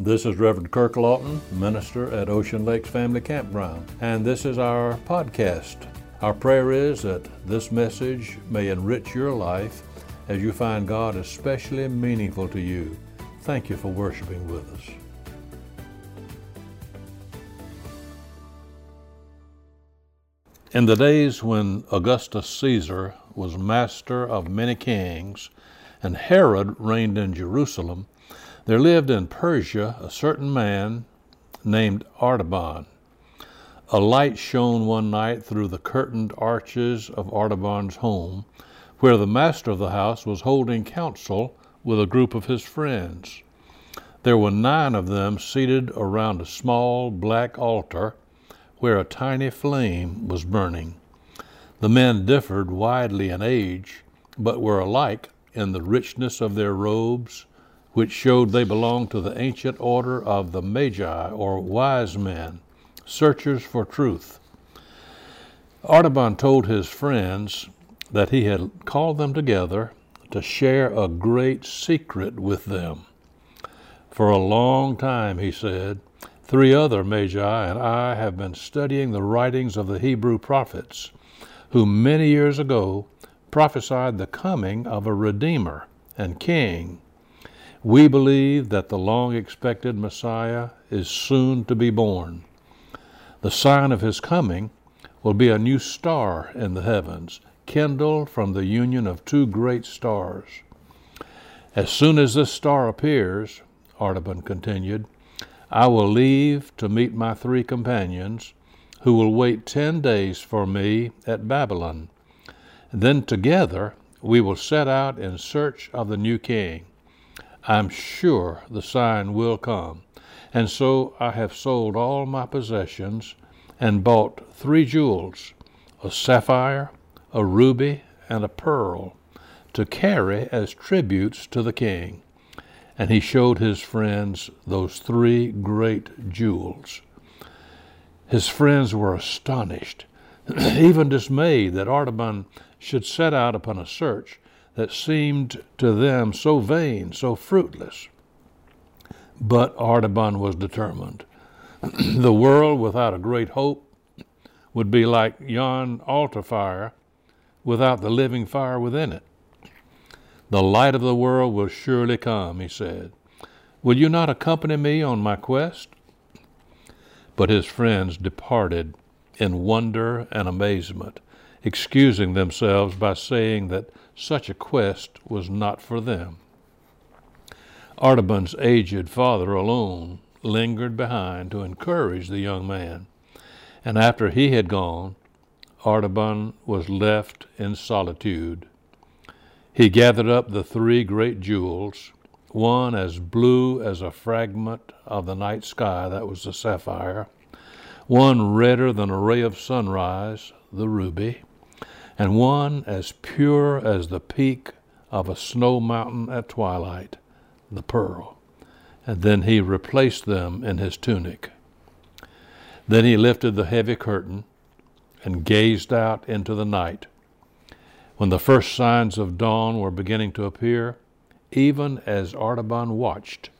This is Reverend Kirk Lawton, minister at Ocean Lakes Family Campground, and this is our podcast. Our prayer is that this message may enrich your life as you find God especially meaningful to you. Thank you for worshiping with us. In the days when Augustus Caesar was master of many kings and Herod reigned in Jerusalem, there lived in Persia a certain man named Artaban. A light shone one night through the curtained arches of Artaban's home, where the master of the house was holding council with a group of his friends. There were nine of them seated around a small black altar where a tiny flame was burning. The men differed widely in age, but were alike in the richness of their robes which showed they belonged to the ancient order of the Magi, or wise men, searchers for truth. Artaban told his friends that he had called them together to share a great secret with them. For a long time, he said, three other Magi and I have been studying the writings of the Hebrew prophets, who many years ago prophesied the coming of a Redeemer and King we believe that the long expected Messiah is soon to be born. The sign of his coming will be a new star in the heavens, kindled from the union of two great stars. As soon as this star appears, Artaban continued, I will leave to meet my three companions, who will wait ten days for me at Babylon. Then together we will set out in search of the new king. I'm sure the sign will come. And so I have sold all my possessions and bought three jewels a sapphire, a ruby, and a pearl to carry as tributes to the king. And he showed his friends those three great jewels. His friends were astonished, even dismayed that Artaban should set out upon a search that seemed to them so vain, so fruitless. But Artaban was determined. the world without a great hope would be like yon altar fire without the living fire within it. The light of the world will surely come, he said. Will you not accompany me on my quest? But his friends departed in wonder and amazement, excusing themselves by saying that such a quest was not for them. Artaban's aged father alone lingered behind to encourage the young man, and after he had gone, Artaban was left in solitude. He gathered up the three great jewels, one as blue as a fragment of the night sky, that was the sapphire, one redder than a ray of sunrise, the ruby, and one as pure as the peak of a snow mountain at twilight, the pearl. And then he replaced them in his tunic. Then he lifted the heavy curtain and gazed out into the night. When the first signs of dawn were beginning to appear, even as Artaban watched,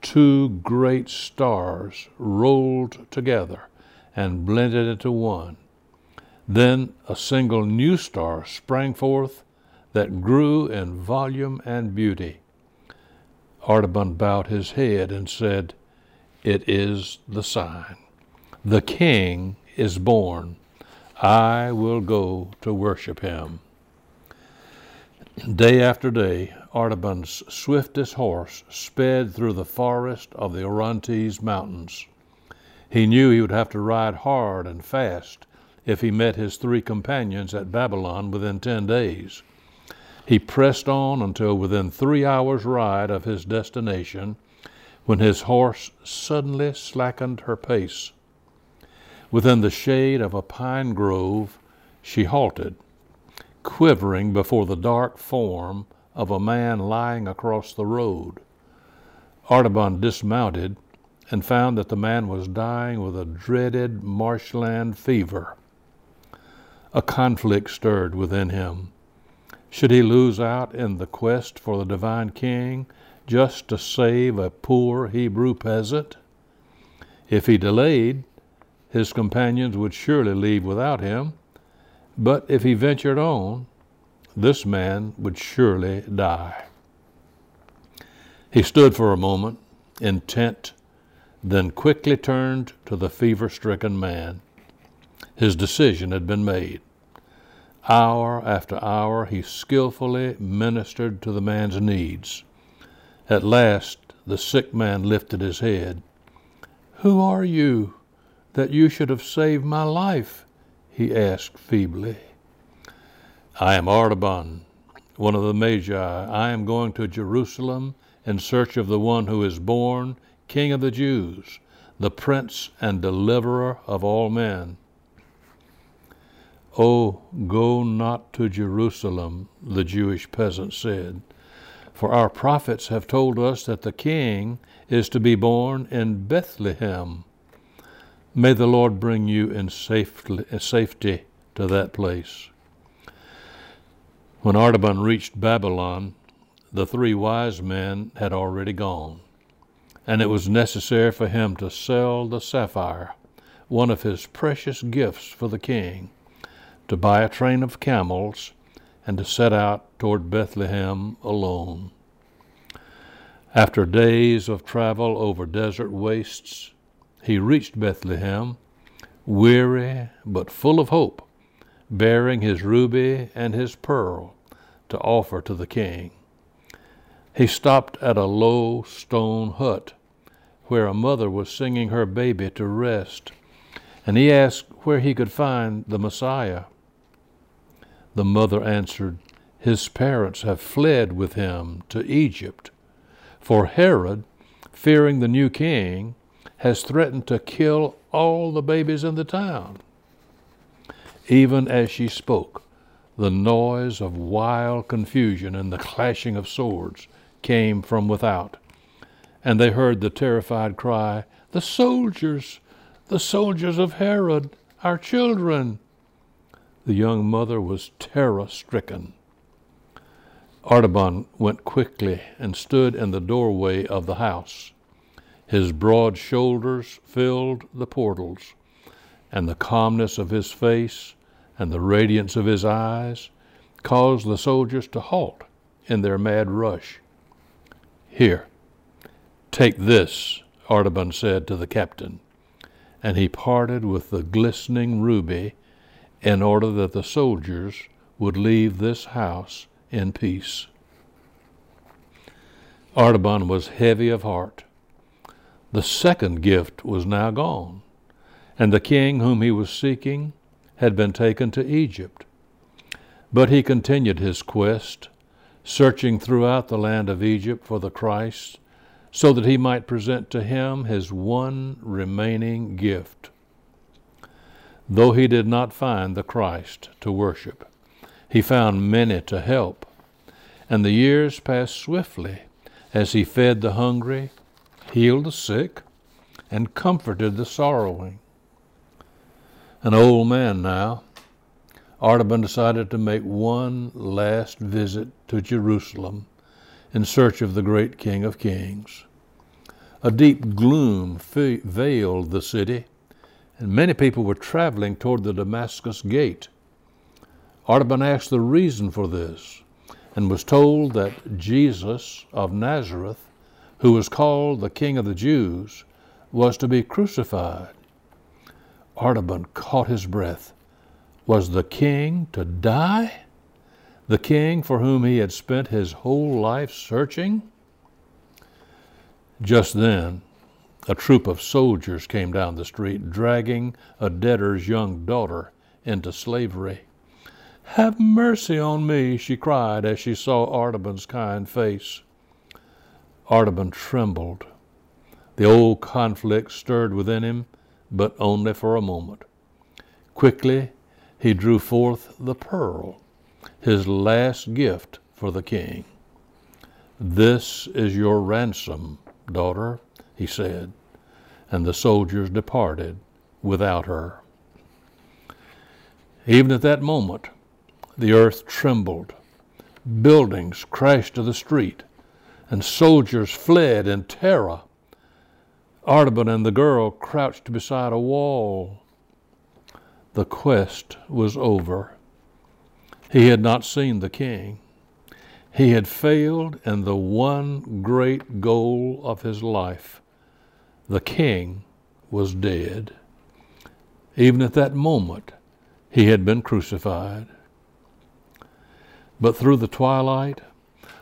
two great stars rolled together and blended into one then a single new star sprang forth that grew in volume and beauty. Artaban bowed his head and said, It is the sign. The King is born. I will go to worship him. Day after day, Artaban's swiftest horse sped through the forest of the Orontes Mountains. He knew he would have to ride hard and fast if he met his three companions at Babylon within ten days. He pressed on until within three hours' ride of his destination, when his horse suddenly slackened her pace. Within the shade of a pine grove, she halted, quivering before the dark form of a man lying across the road. Artaban dismounted and found that the man was dying with a dreaded marshland fever. A conflict stirred within him. Should he lose out in the quest for the divine king just to save a poor Hebrew peasant? If he delayed, his companions would surely leave without him, but if he ventured on, this man would surely die. He stood for a moment, intent, then quickly turned to the fever stricken man. His decision had been made. Hour after hour, he skillfully ministered to the man's needs. At last, the sick man lifted his head. Who are you that you should have saved my life? he asked feebly. I am Artaban, one of the Magi. I am going to Jerusalem in search of the one who is born King of the Jews, the Prince and Deliverer of all men. Oh, go not to Jerusalem, the Jewish peasant said, for our prophets have told us that the King is to be born in Bethlehem. May the Lord bring you in safety to that place. When Artaban reached Babylon, the three wise men had already gone, and it was necessary for him to sell the sapphire, one of his precious gifts for the king, to buy a train of camels, and to set out toward Bethlehem alone. After days of travel over desert wastes, he reached Bethlehem, weary but full of hope, bearing his ruby and his pearl to offer to the king. He stopped at a low stone hut where a mother was singing her baby to rest, and he asked where he could find the Messiah. The mother answered, His parents have fled with him to Egypt for Herod, fearing the new king, has threatened to kill all the babies in the town. Even as she spoke, the noise of wild confusion and the clashing of swords came from without, and they heard the terrified cry, The soldiers! The soldiers of Herod! Our children! The young mother was terror stricken. Artaban went quickly and stood in the doorway of the house. His broad shoulders filled the portals, and the calmness of his face and the radiance of his eyes caused the soldiers to halt in their mad rush. Here, take this, Artaban said to the captain, and he parted with the glistening ruby in order that the soldiers would leave this house in peace. Artaban was heavy of heart. The second gift was now gone, and the king whom he was seeking had been taken to Egypt. But he continued his quest, searching throughout the land of Egypt for the Christ, so that he might present to him his one remaining gift. Though he did not find the Christ to worship, he found many to help, and the years passed swiftly as he fed the hungry, healed the sick, and comforted the sorrowing. An old man now, Artaban decided to make one last visit to Jerusalem in search of the great King of Kings. A deep gloom veiled the city, and many people were traveling toward the Damascus gate Artaban asked the reason for this and was told that Jesus of Nazareth, who was called the King of the Jews, was to be crucified. Artaban caught his breath. Was the king to die? The king for whom he had spent his whole life searching? Just then, a troop of soldiers came down the street, dragging a debtor's young daughter into slavery. Have mercy on me, she cried as she saw Artaban's kind face. Artaban trembled. The old conflict stirred within him, but only for a moment. Quickly, he drew forth the pearl, his last gift for the king. This is your ransom, daughter, he said, and the soldiers departed without her. Even at that moment, the earth trembled. Buildings crashed to the street, and soldiers fled in terror. Artaban and the girl crouched beside a wall. The quest was over. He had not seen the king. He had failed in the one great goal of his life. The king was dead. Even at that moment, he had been crucified. But through the twilight,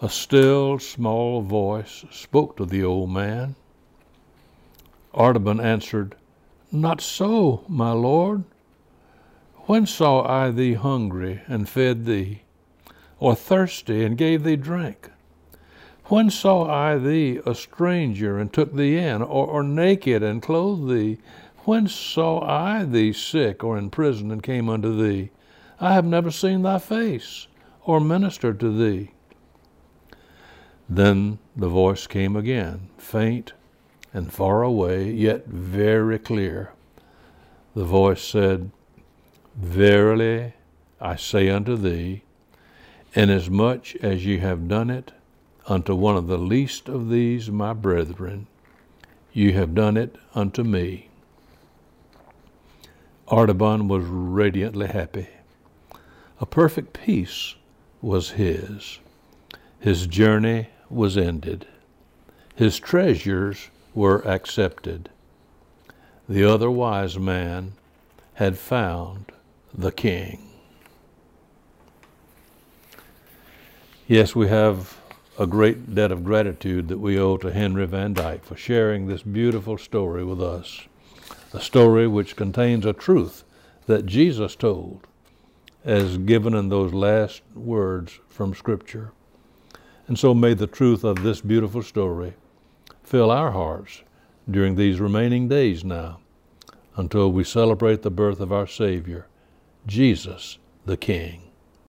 a still small voice spoke to the old man. Artaban answered, Not so, my lord. When saw I thee hungry and fed thee, or thirsty and gave thee drink? When saw I thee a stranger and took thee in, or, or naked and clothed thee? When saw I thee sick or in prison and came unto thee? I have never seen thy face or ministered to thee. Then the voice came again, faint and far away, yet very clear. The voice said, Verily I say unto thee, inasmuch as ye have done it unto one of the least of these my brethren, you have done it unto me. Artaban was radiantly happy. A perfect peace was his. His journey was ended. His treasures were accepted. The other wise man had found the king. Yes, we have a great debt of gratitude that we owe to Henry Van Dyke for sharing this beautiful story with us. A story which contains a truth that Jesus told as given in those last words from Scripture. And so may the truth of this beautiful story fill our hearts during these remaining days now until we celebrate the birth of our Savior, Jesus the King.